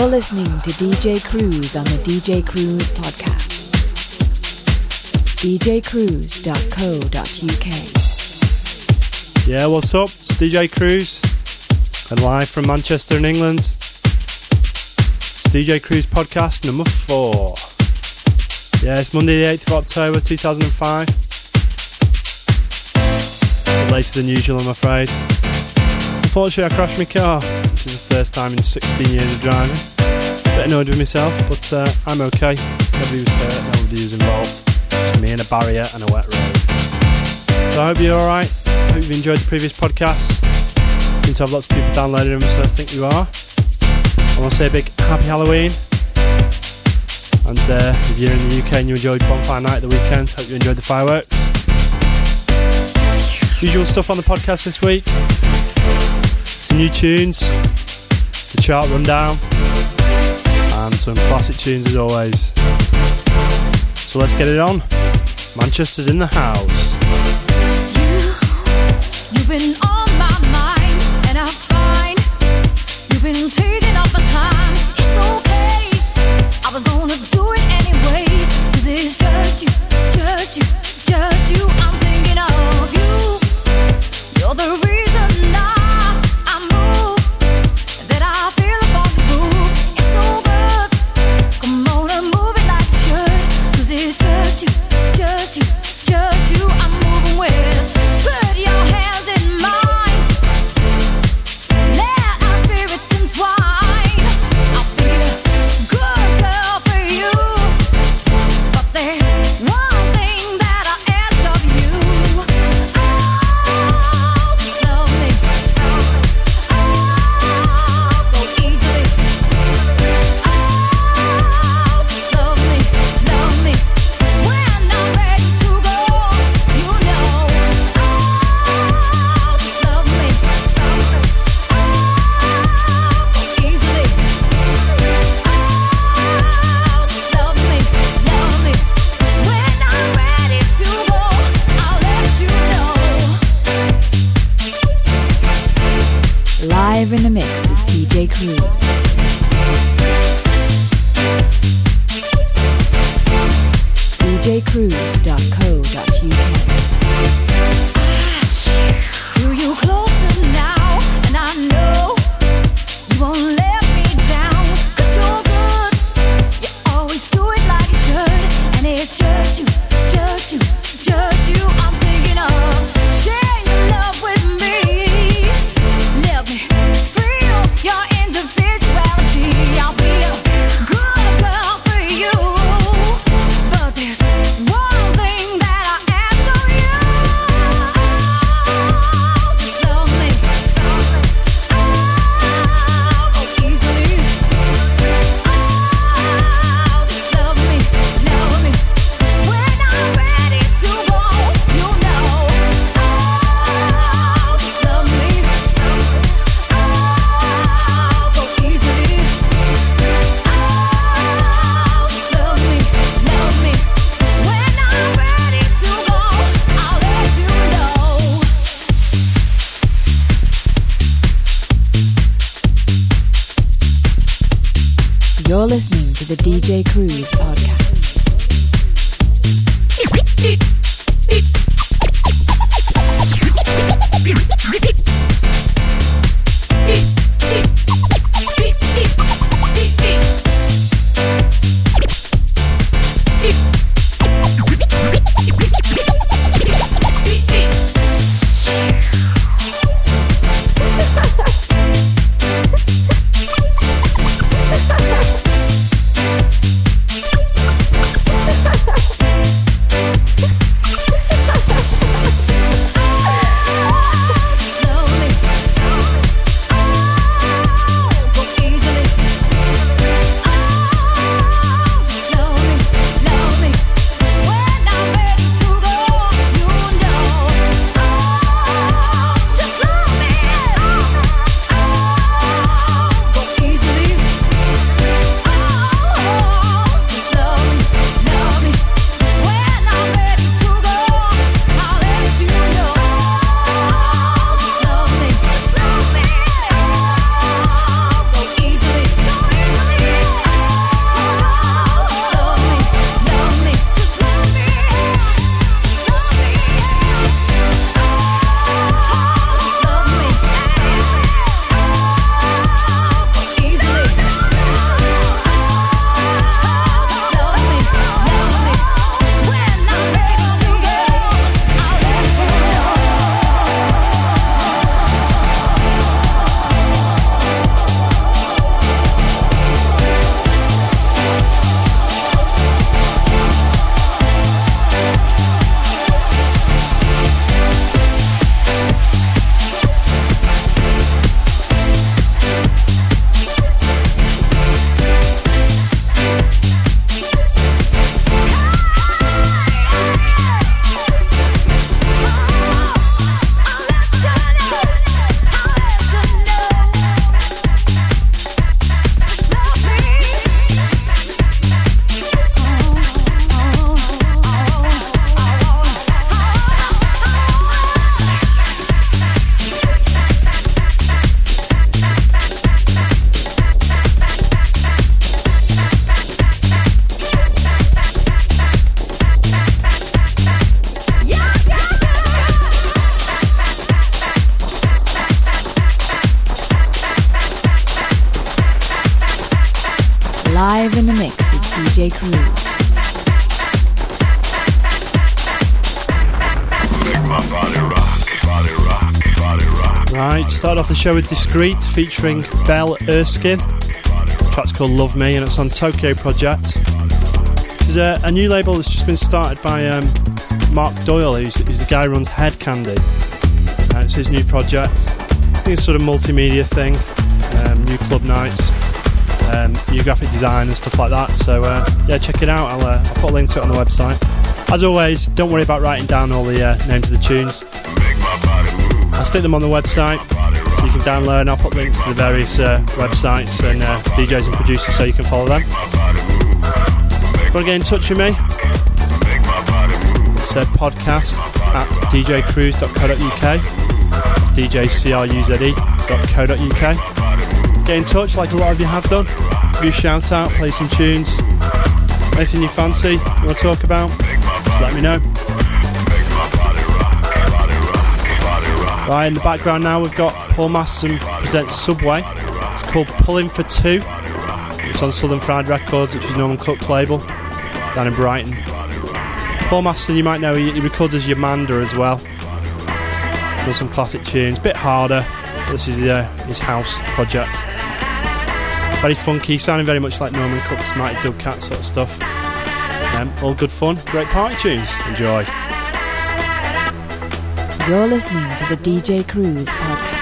You're listening to DJ Cruise on the DJ Cruise podcast. djcruise.co.uk. Yeah, what's up? It's DJ Cruise. And live from Manchester in England. It's DJ Cruise podcast number four. Yeah, it's Monday the 8th of October 2005. Later than usual, I'm afraid. Unfortunately, I crashed my car, which is the first time in 16 years of driving. A bit annoyed with myself, but uh, I'm okay. Nobody was hurt, nobody was involved. Just me and a barrier and a wet road. So I hope you're alright. Hope you've enjoyed the previous podcasts. Seem to have lots of people downloading them, so I think you are. I want to say a big happy Halloween. And uh, if you're in the UK and you enjoyed Bonfire Night the weekend, hope you enjoyed the fireworks. Usual stuff on the podcast this week. Some new tunes, the chart rundown, and some classic tunes as always. So let's get it on. Manchester's in the house. You've been taking up time. It's okay, I was gonna DJ Right, start off the show with Discreet featuring Belle Erskine. The track's called Love Me and it's on Tokyo Project. Which is a, a new label that's just been started by um, Mark Doyle, who's, who's, the guy who runs Hed Kandi. Uh, it's his new project. I think it's sort of multimedia thing, um, new club nights um, new graphic design and stuff like that. So uh, yeah, check it out. I'll, uh, I'll put a link to it on the website. As always, don't worry about writing down all the uh, names of the tunes. I'll stick them on the website so you can download I'll put links to the various uh, websites and uh, DJs and producers so you can follow them. Want to get in touch with me, it's a podcast at djcruise.co.uk. djcruze.co.uk. Get in touch like a lot of you have done. Give you a shout out, play some tunes. Anything you fancy, you want to talk about, just let me know. Right, in the background now we've got Paul Masterson presents Subway. It's called Pulling for Two. It's on Southern Fried Records, which is Norman Cook's label, down in Brighton. Paul Masterson, you might know, he, he records as Yomanda as well. He's done some classic tunes, a bit harder. this is uh, his house project. Very funky, sounding very much like Norman Cook's Mighty Dub Katz sort of stuff. Um, all good fun, great party tunes. Enjoy. You're listening to the DJ Cruise podcast.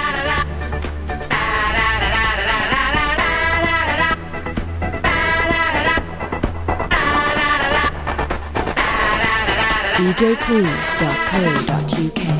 djcruise.co.uk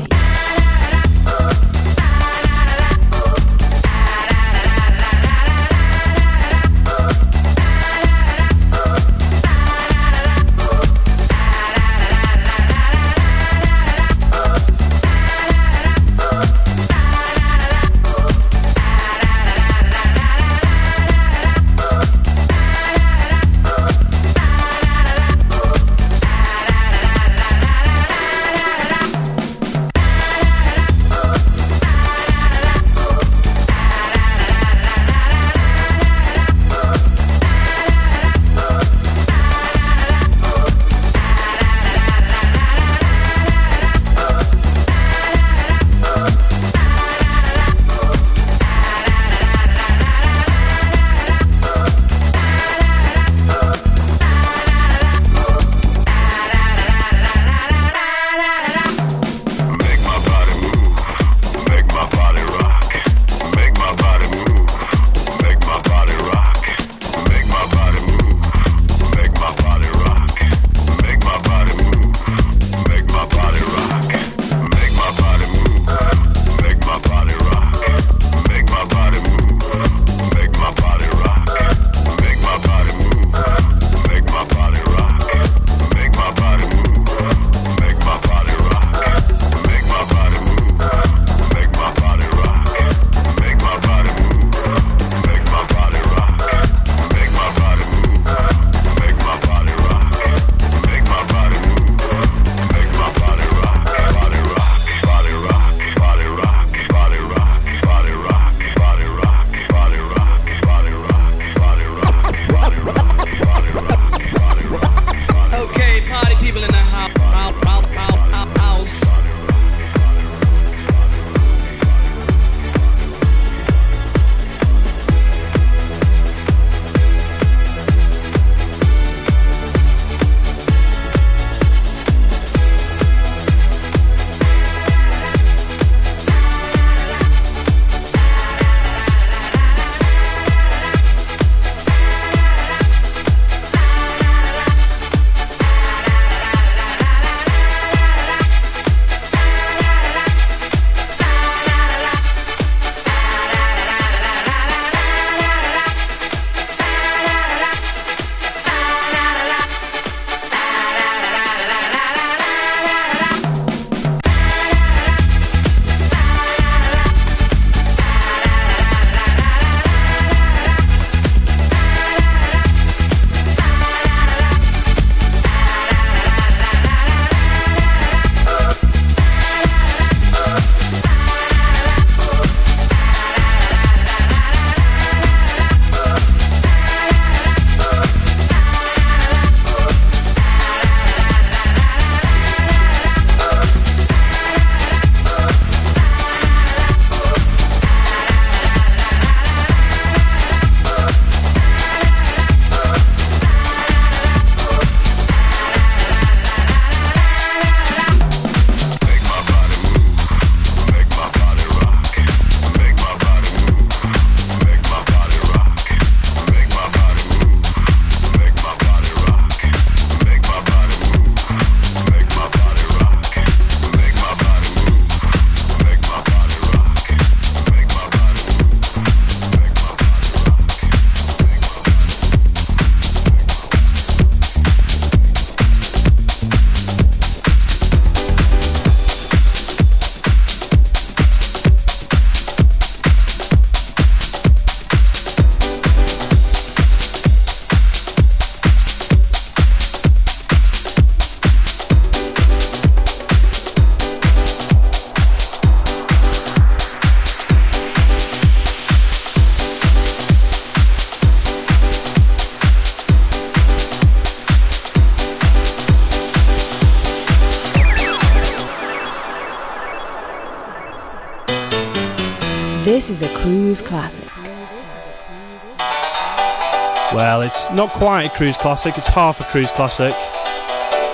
not quite a cruise classic, it's half a cruise classic.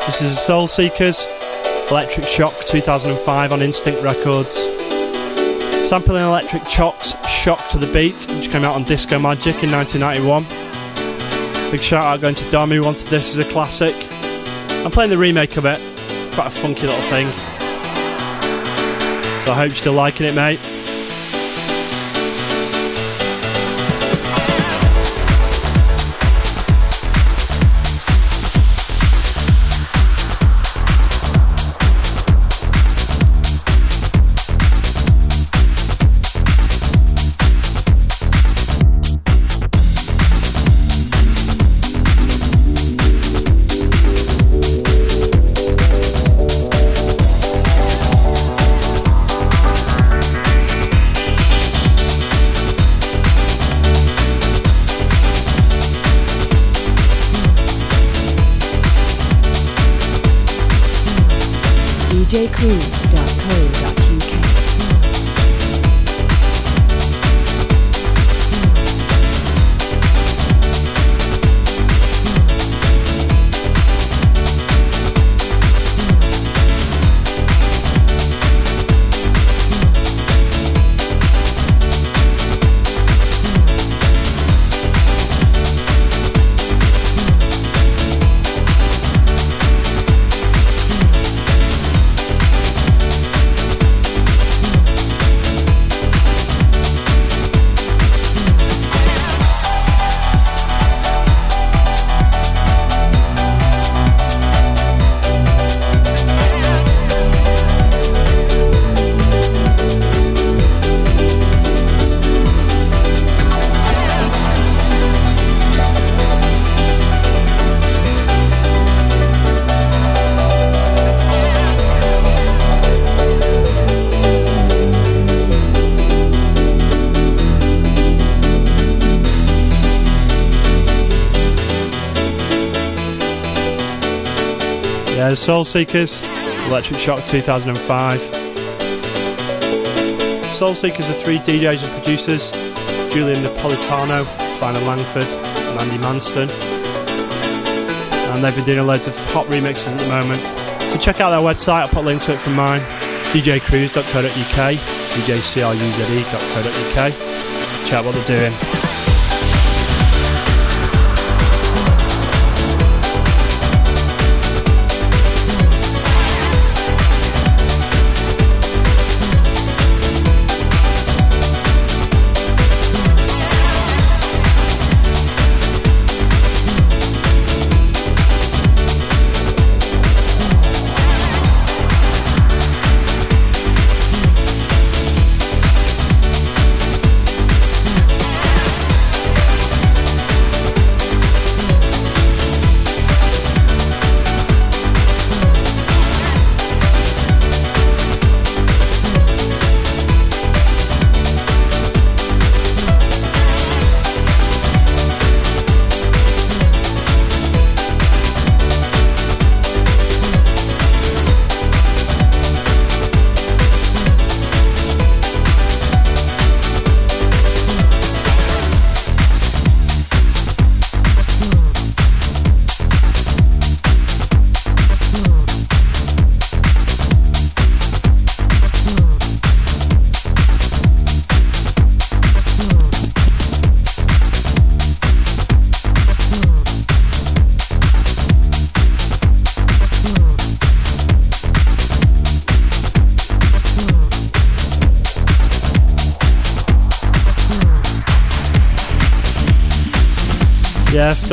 This is Soul Seekerz, Electric Shock 2005 on Instinct Records. Sampling Electric Shock's Shock to the Beat, which came out on Disco Magic in 1991. Big shout out going to Dom who wanted this as a classic. I'm playing the remake of it, quite a funky little thing. So I hope you're still liking it, mate. The Soul Seekerz, Electric Shock 2005. Soul Seekerz are three DJs and producers Julian Napolitano, Simon Langford, and Andy Manston. And they've been doing loads of hot remixes at the moment. So check out their website, I'll put a link to it from mine djcruise.co.uk, djcruze.co.uk. Check out what they're doing.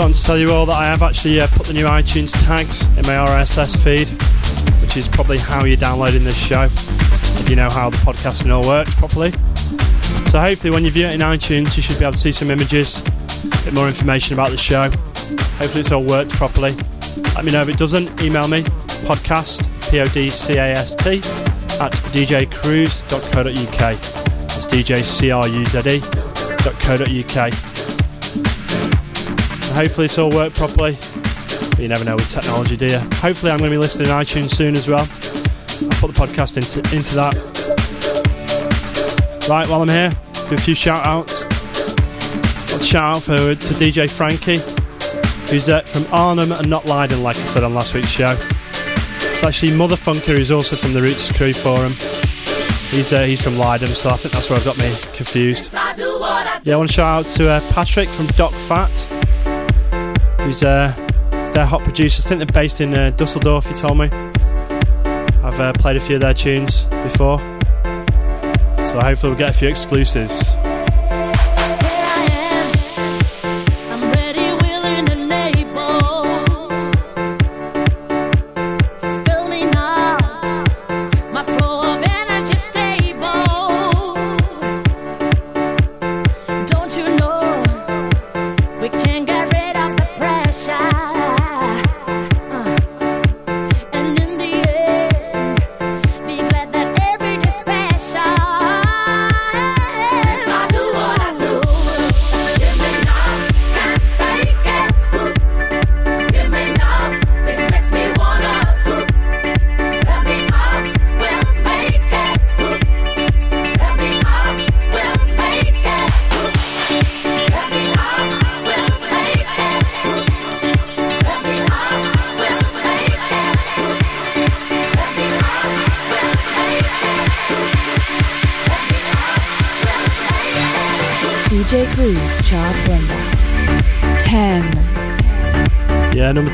Forgotten to tell you all that I have actually uh, put the new iTunes tags in my RSS feed, which is probably how you're downloading this show, if you know how the podcasting all works properly. So hopefully when you view it in iTunes, you should be able to see some images, a bit more information about the show. Hopefully it's all worked properly. Let me know if it doesn't. Email me, podcast, P-O-D-C-A-S-T, at djcruise.co.uk. That's djcruze.co.uk. So hopefully it's all worked properly. But you never know with technology, do you? Hopefully I'm going to be listed in iTunes soon as well. I'll put the podcast into, into that. Right, while I'm here, Do a few shout outs. Let's shout out for, to DJ Frankie, who's uh, from Arnhem and not Leiden, like I said on last week's show. It's actually Mother Funker, who's also from the Roots Crew Forum. He's uh, he's from Leiden, so I think that's where I've got me confused. Yeah, I want to shout out to uh, Patrick from Doc Fat, who's uh, their hot producer. I think they're based in uh, Dusseldorf, he told me. I've uh, played a few of their tunes before, so hopefully we'll get a few exclusives.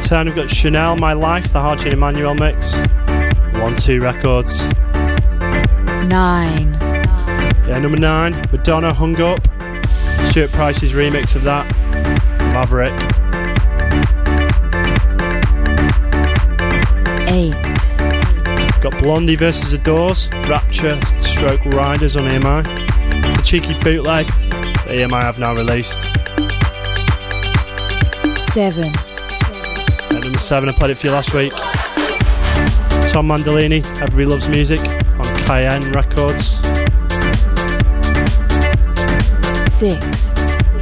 10, we've got Chanel, My Life, the Hardchin Emmanuel mix. 1 2 Records. 9. Yeah, number 9, Madonna Hung Up. Stuart Price's remix of that. Maverick. 8. Got Blondie versus The Doors, Rapture, Stroke Riders on EMI. It's a cheeky bootleg that EMI have now released. 7 number seven. I played it for you last week. Tom Mandolini, Everybody Loves Music on Cayenne Records. Six.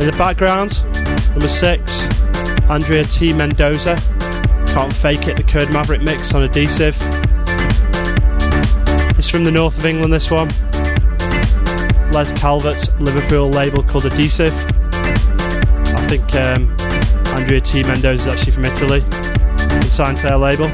In the background, number six, Andrea T. Mendoza. Can't Fake It, the Kurd Maverick mix on Adhesive. It's from the north of England, this one. Les Calvert's Liverpool label called Adhesive. I think um, Andrea T. Mendoza is actually from Italy and signed to their label.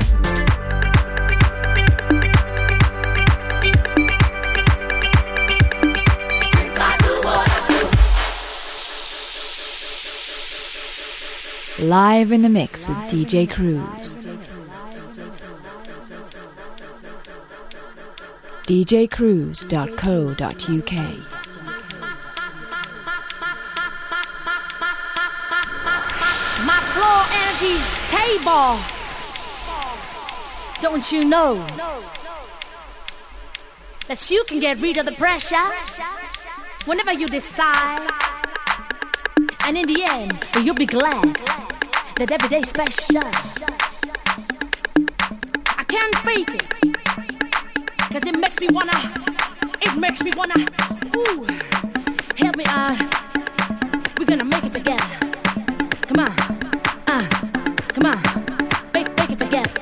Live in the mix with DJ Cruise. djcruise.co.uk table. Don't you know that you can get rid of the pressure whenever you decide? And in the end, you'll be glad that every day's special. I can't fake it, cause it makes me wanna, it makes me wanna, ooh, help me out. We're gonna make it together. Come on,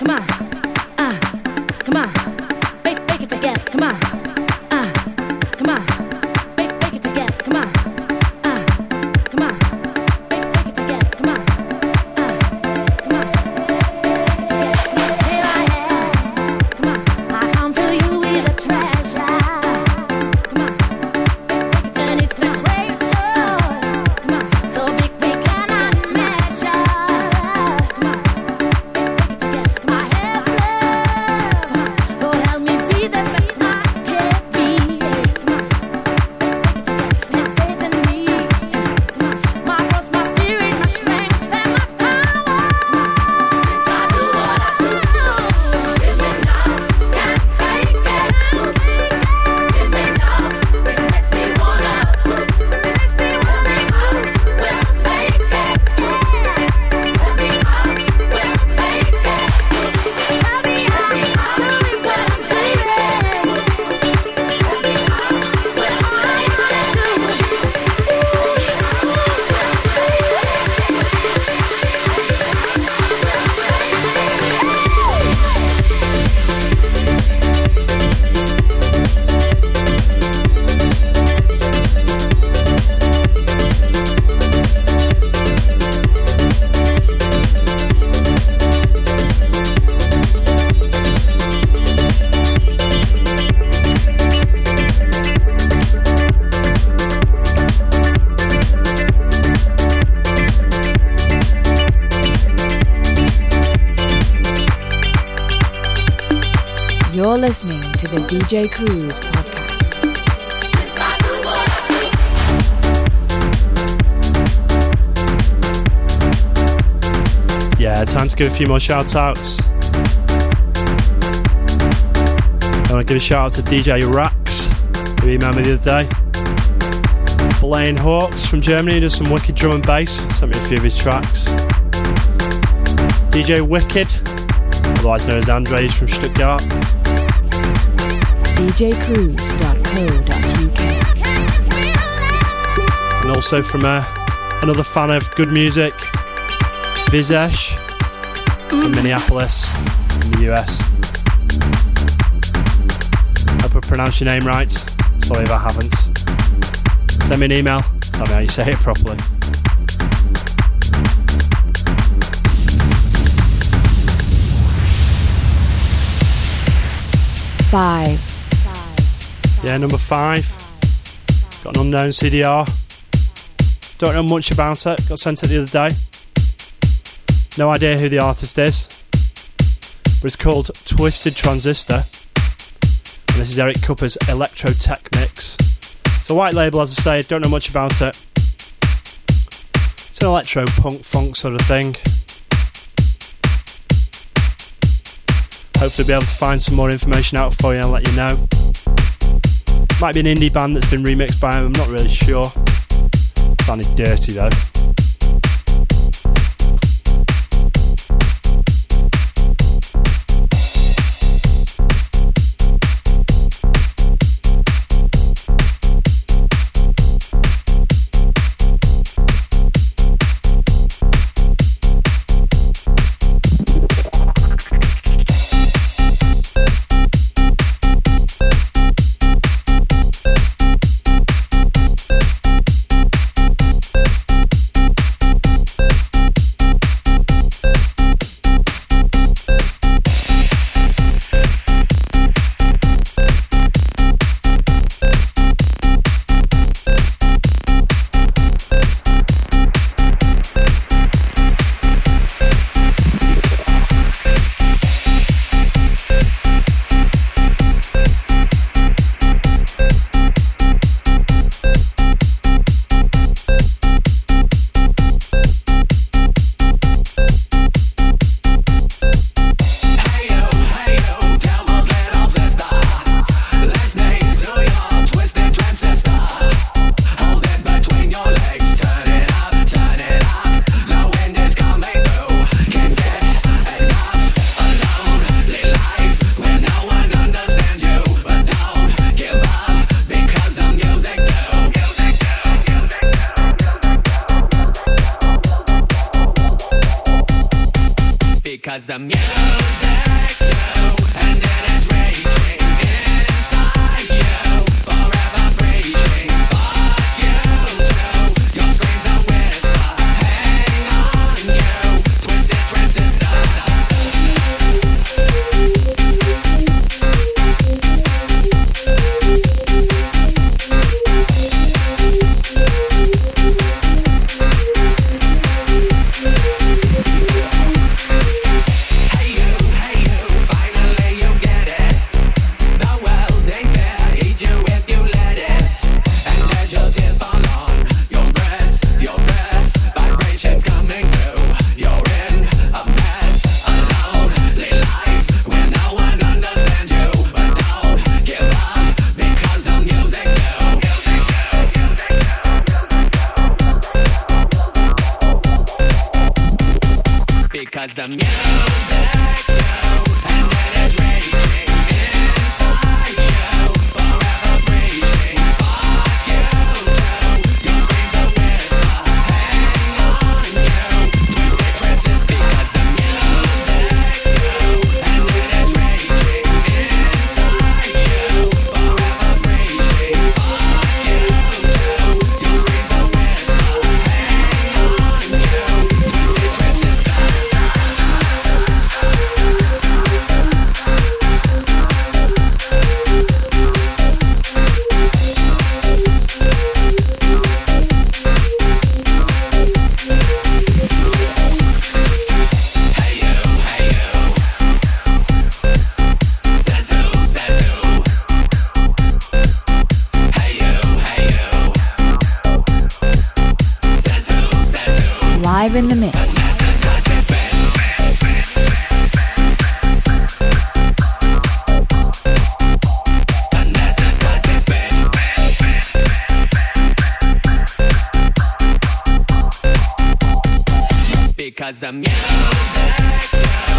Come on. You're listening to the DJ Cruise podcast. Yeah, time to give a few more shout outs. I want to give a shout out to DJ Rax, who emailed me the other day. Blaine Hawks from Germany does some wicked drum and bass, sent me a few of his tracks. DJ Wicked, otherwise known as Andres from Stuttgart. djcruise.co.uk. And also from uh, another fan of good music, Vizesh from Minneapolis in the US. Hope I pronounced your name right. Sorry if I haven't. Send me an email, tell me how you say it properly. Five. Yeah, number five. Got an unknown CDR. Don't know much about it. Got sent it the other day. No idea who the artist is. But it's called Twisted Transistor. And this is Eric Cooper's Electro Tech Mix. It's a white label, as I say. Don't know much about it. It's an electro punk funk sort of thing. Hopefully, be able to find some more information out for you and let you know. Might be an indie band that's been remixed by him, I'm not really sure. Sounded dirty though. Live in the mix. Because the music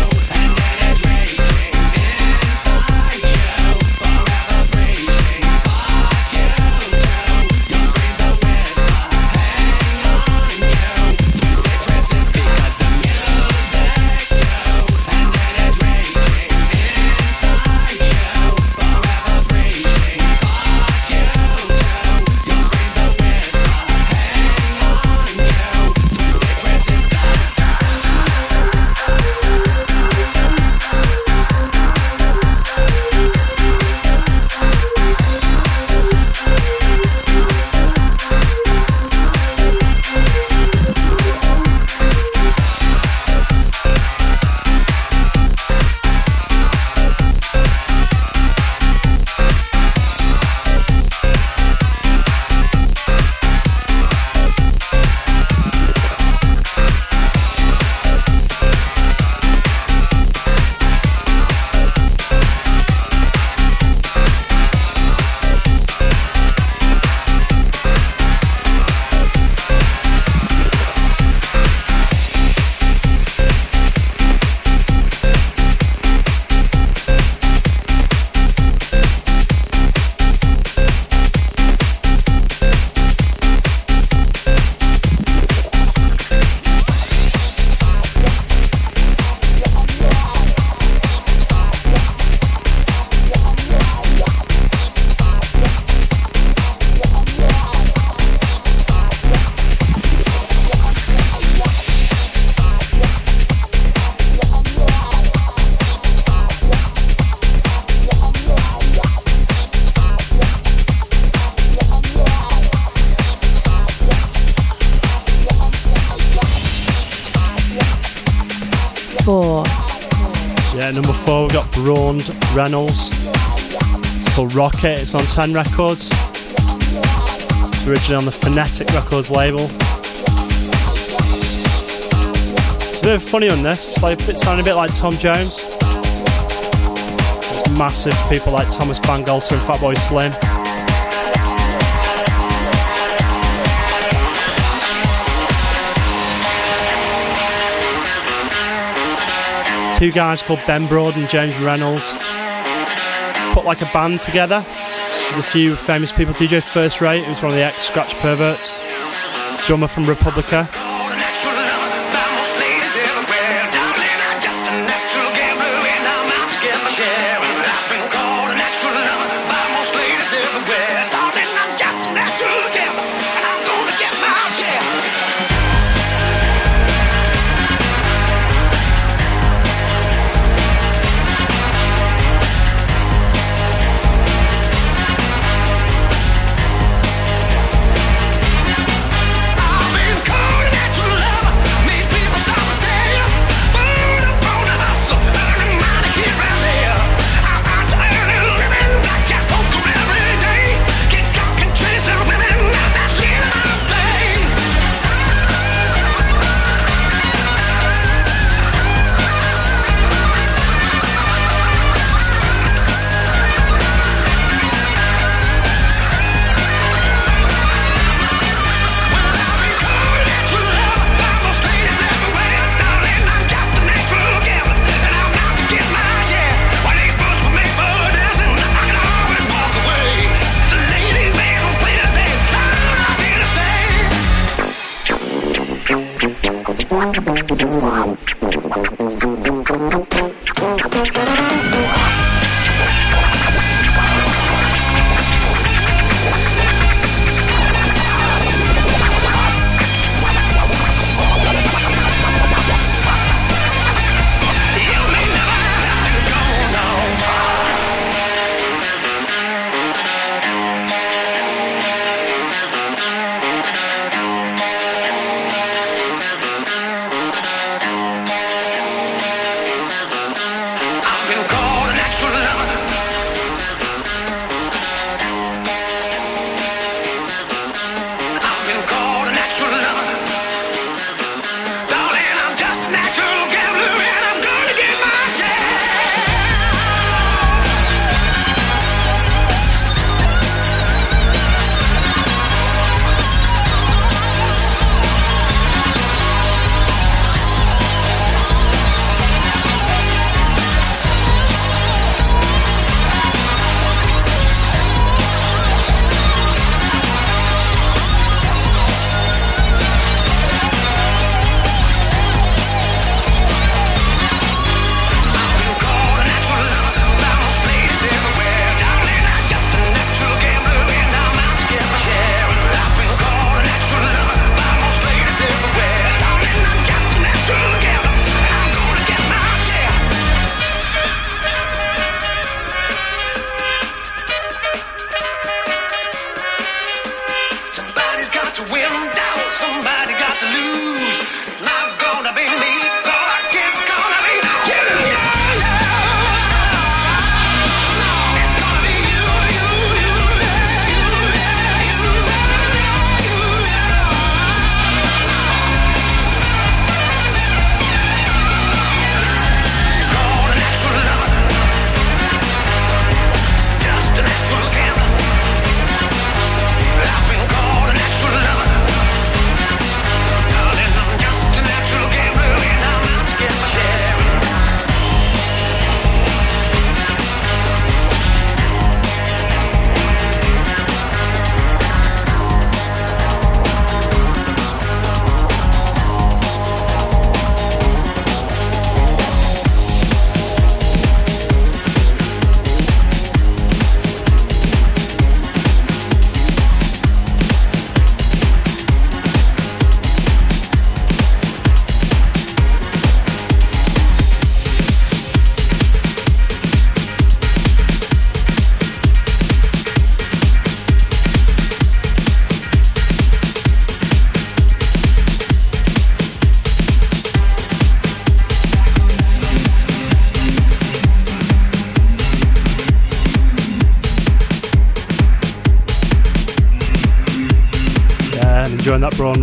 Reynolds. It's called Rocket. It's on 10 Records. It's originally on the Phonetic Records label. It's a bit funny on this. It's like it sounding a bit like Tom Jones. It's massive people like Thomas Bangalter and Fatboy Slim. Two guys called Ben Broad and James Reynolds put like a band together with a few famous people. DJ First Rate, who's one of the ex Scratch Perverts, drummer from Republica.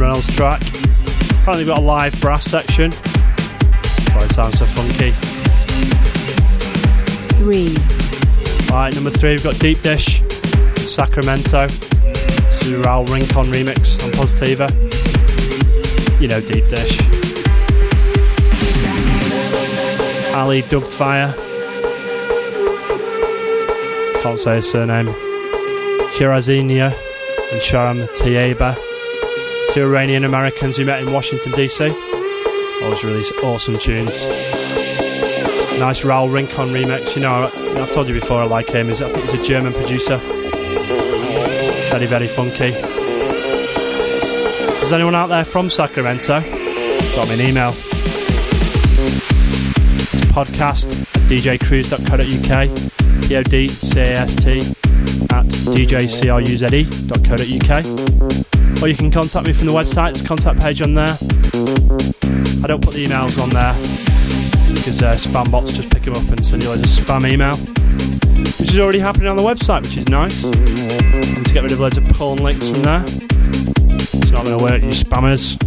Enjoying that Braun Reynolds track. Apparently, got a live brass section. Why it sounds so funky. three, Right, number three, we've got Deep Dish, Sacramento. This is Raul Rincon remix on Positiva. You know Deep Dish. Ali Dubfire. Can't say his surname. Shirazinia and Sharam Tayebi. Two Iranian Americans who met in Washington DC. Always really awesome tunes. Nice Raul Rincon remix. You know, I've told you before I like him. I think he's a German producer. Very, very funky. Is anyone out there from Sacramento? Got me an email. It's podcast at djcruise.co.uk. P-O-D-C-A-S-T at djcruze.co.uk. Or you can contact me from the website. There's a contact page on there. I don't put the emails on there because uh, spam bots just pick them up and send you loads of spam email, which is already happening on the website, which is nice. And to get rid of loads of porn links from there, it's not going to work, you spammers.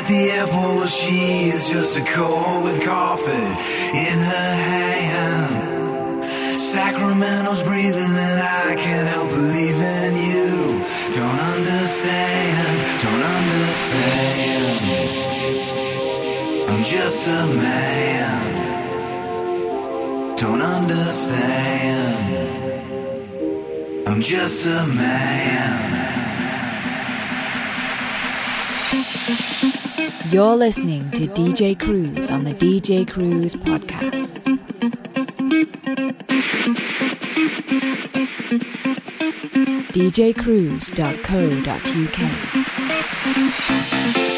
At the airport, well, she is just a cold with coffee in her hand. Sacramento's breathing, and I can't help believing you. Don't understand, don't understand. I'm just a man. Don't understand. I'm just a man. You're listening to DJ Cruise on the DJ Cruise podcast. djcruise.co.uk.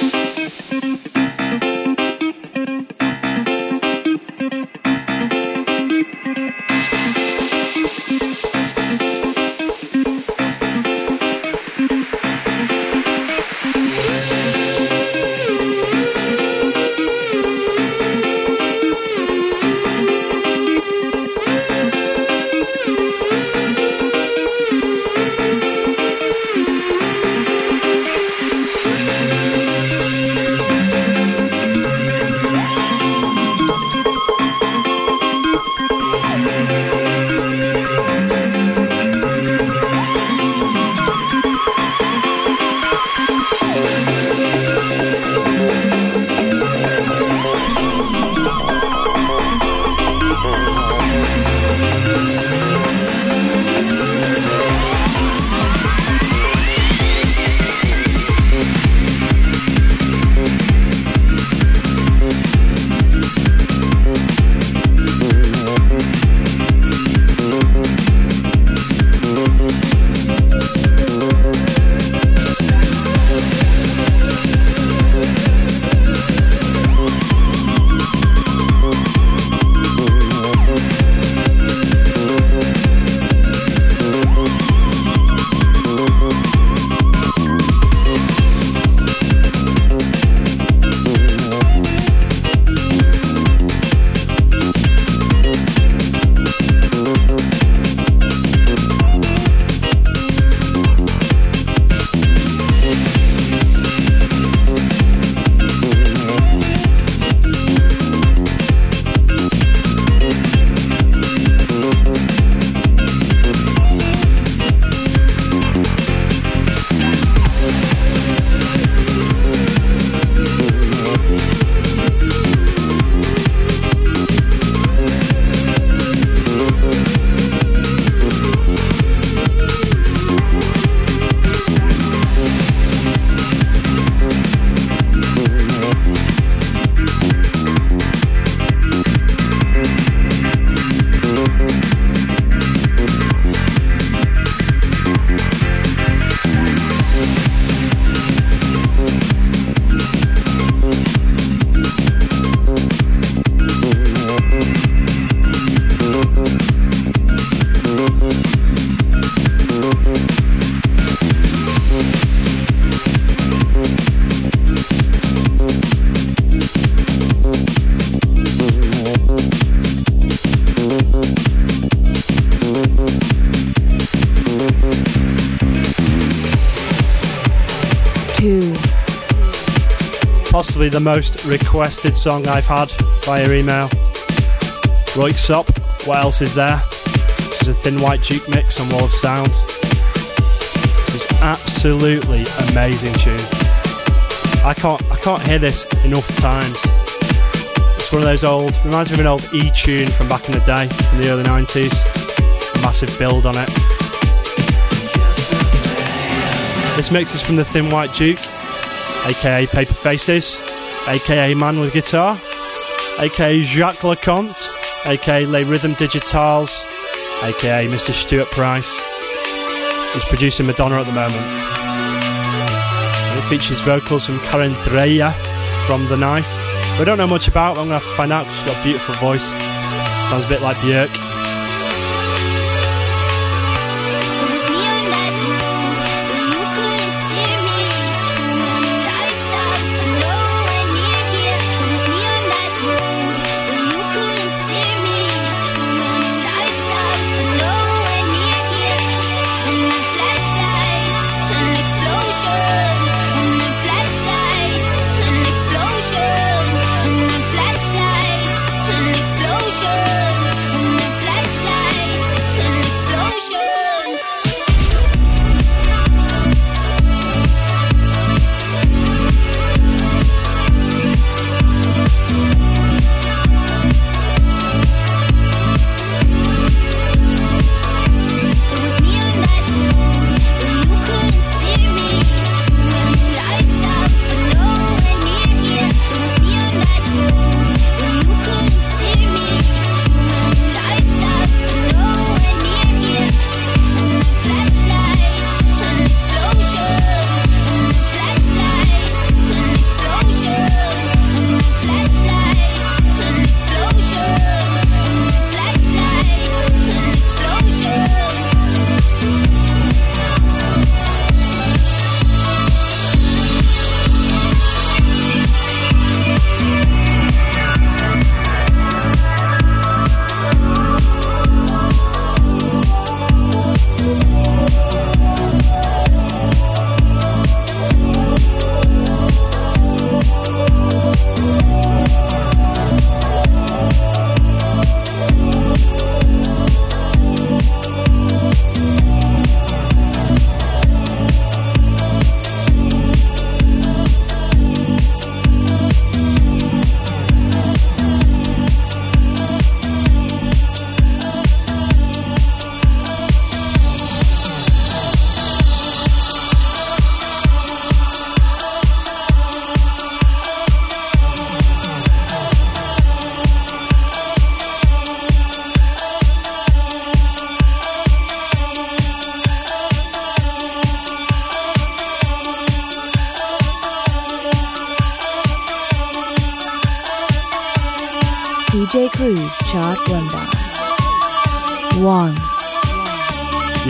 the most requested song I've had via email. Röyksopp, what else is there? This is a Thin White Duke mix on Wall of Sound. This is absolutely amazing tune. I can't I can't hear this enough times. It's one of those old reminds me of an old E tune from back in the day, in the early nineties. Massive build on it. This mix is from the Thin White Duke, aka Paper Faces, aka Man with Guitar, aka Jacques Lu Cont, aka Les Rythmes Digitales, aka Mr. Stuart Price. He's producing Madonna at the moment. It features vocals from Karin Dreijer from The Knife. We don't know much about, I'm to have to find out 'cause she's got a beautiful voice. Sounds a bit like Björk.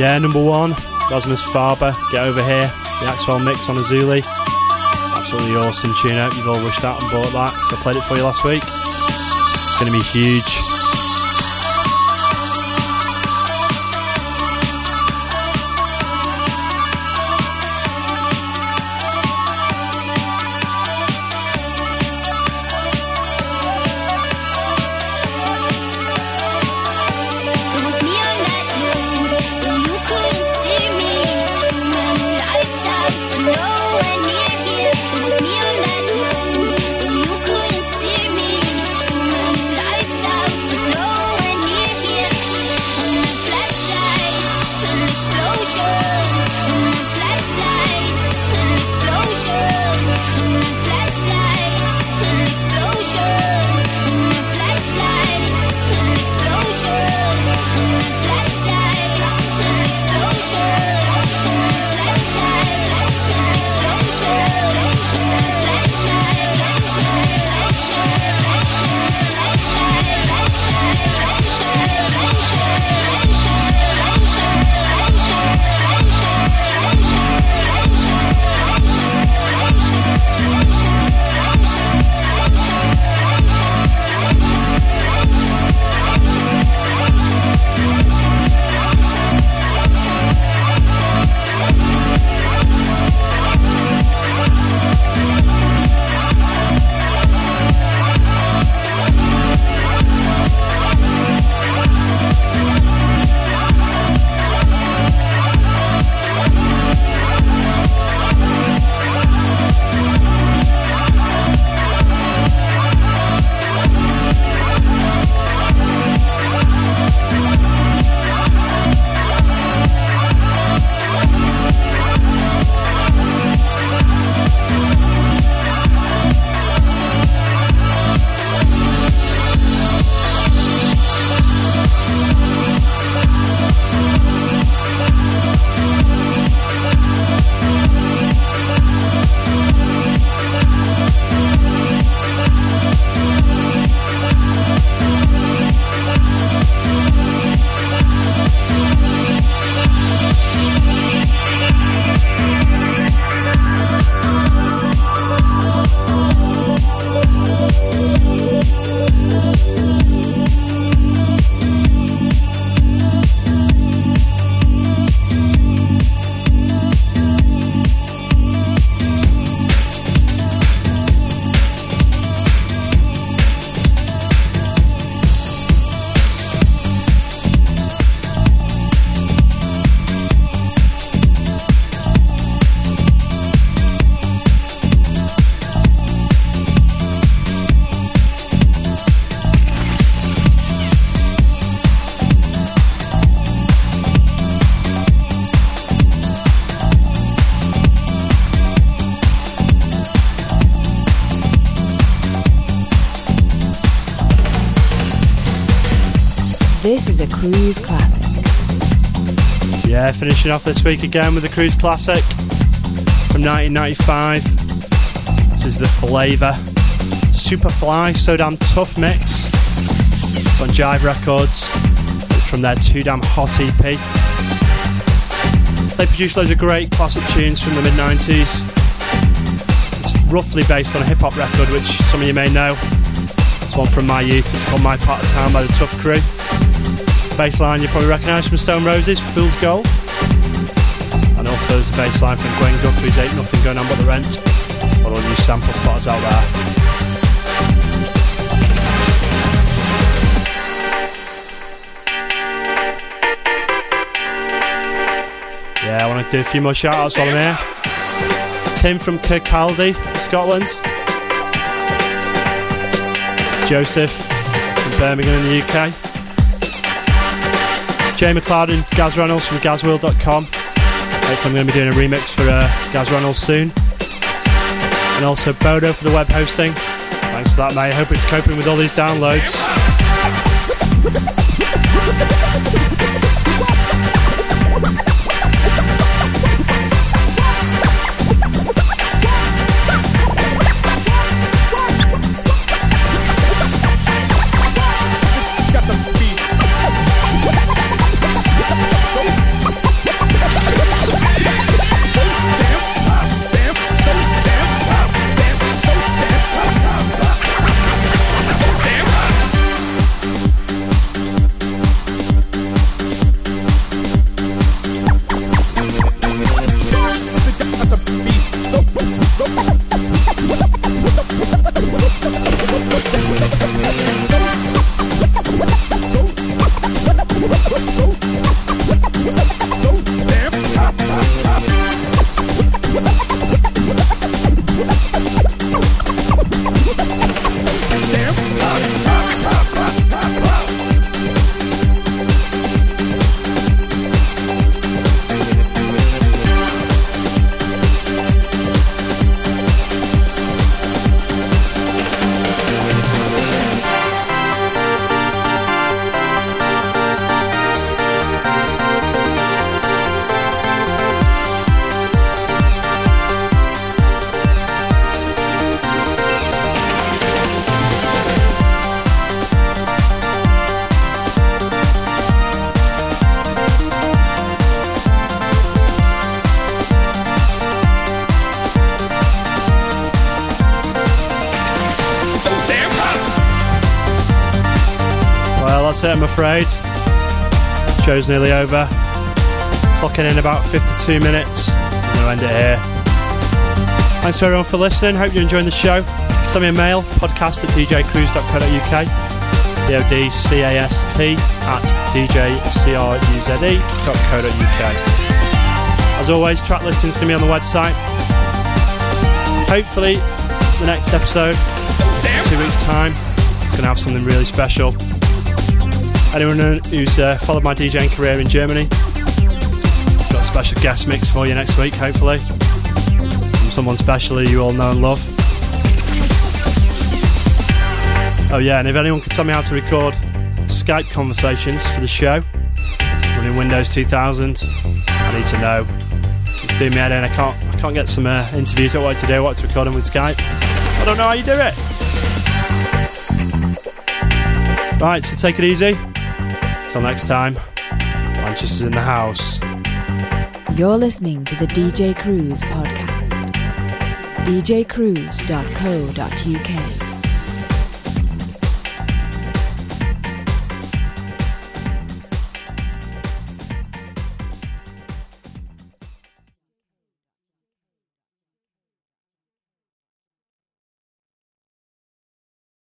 Yeah, number one, Rasmus Faber, Get Over Here, the Axwell mix on Azuli. Absolutely awesome tune out. You've all rushed out and bought that because I played it for you last week. It's going to be huge. Cruise Classic. Yeah, finishing off this week again with the Cruise Classic from 1995. This is the Flavor Superfly So Damn Tough mix. On Jive Records. It's from their Too Damn Hot EP. They produced loads of great classic tunes from the mid 90s. It's roughly based on a hip hop record, which some of you may know. It's one from my youth. It's called My Part of Town by the Tuff Crew. Bass line you probably recognise from Stone Roses, Fool's Gold. And also there's a bass line from Gwen Guthrie's, Ain't Nothing Going On But The Rent. All new sample spots out there. Yeah, I want to do a few more shout outs while I'm here. Tim from Kirkcaldy, Scotland. Joseph from Birmingham in the UK. Jay McLeod and Gaz Reynolds from GazWorld.com. Hopefully, I'm going to be doing a remix for uh, Gaz Reynolds soon. And also Bodo for the web hosting. Thanks for that, mate. Hope it's coping with all these downloads. I'm afraid. Show's nearly over. Clocking in about 52 minutes. I'm going to end it here. Thanks to everyone for listening. Hope you're enjoying the show. Send me a mail, podcast at djcruise.co.uk. D-O-D-C-A-S-T at djcruze.co.uk. As always, track listings to be on the website. Hopefully, the next episode, two weeks' time, it's going to have something really special. Anyone who's uh, followed my DJing career in Germany, got a special guest mix for you next week, hopefully. From someone special who you all know and love. Oh, yeah, and if anyone could tell me how to record Skype conversations for the show, running Windows 2000, I need to know. It's doing me head in. I can't, I can't get some uh, interviews. What to do? What to record them with Skype? I don't know how you do it. Right, so take it easy. Till next time, Manchester's in the house. You're listening to the DJ Cruise podcast. djcruise.co.uk.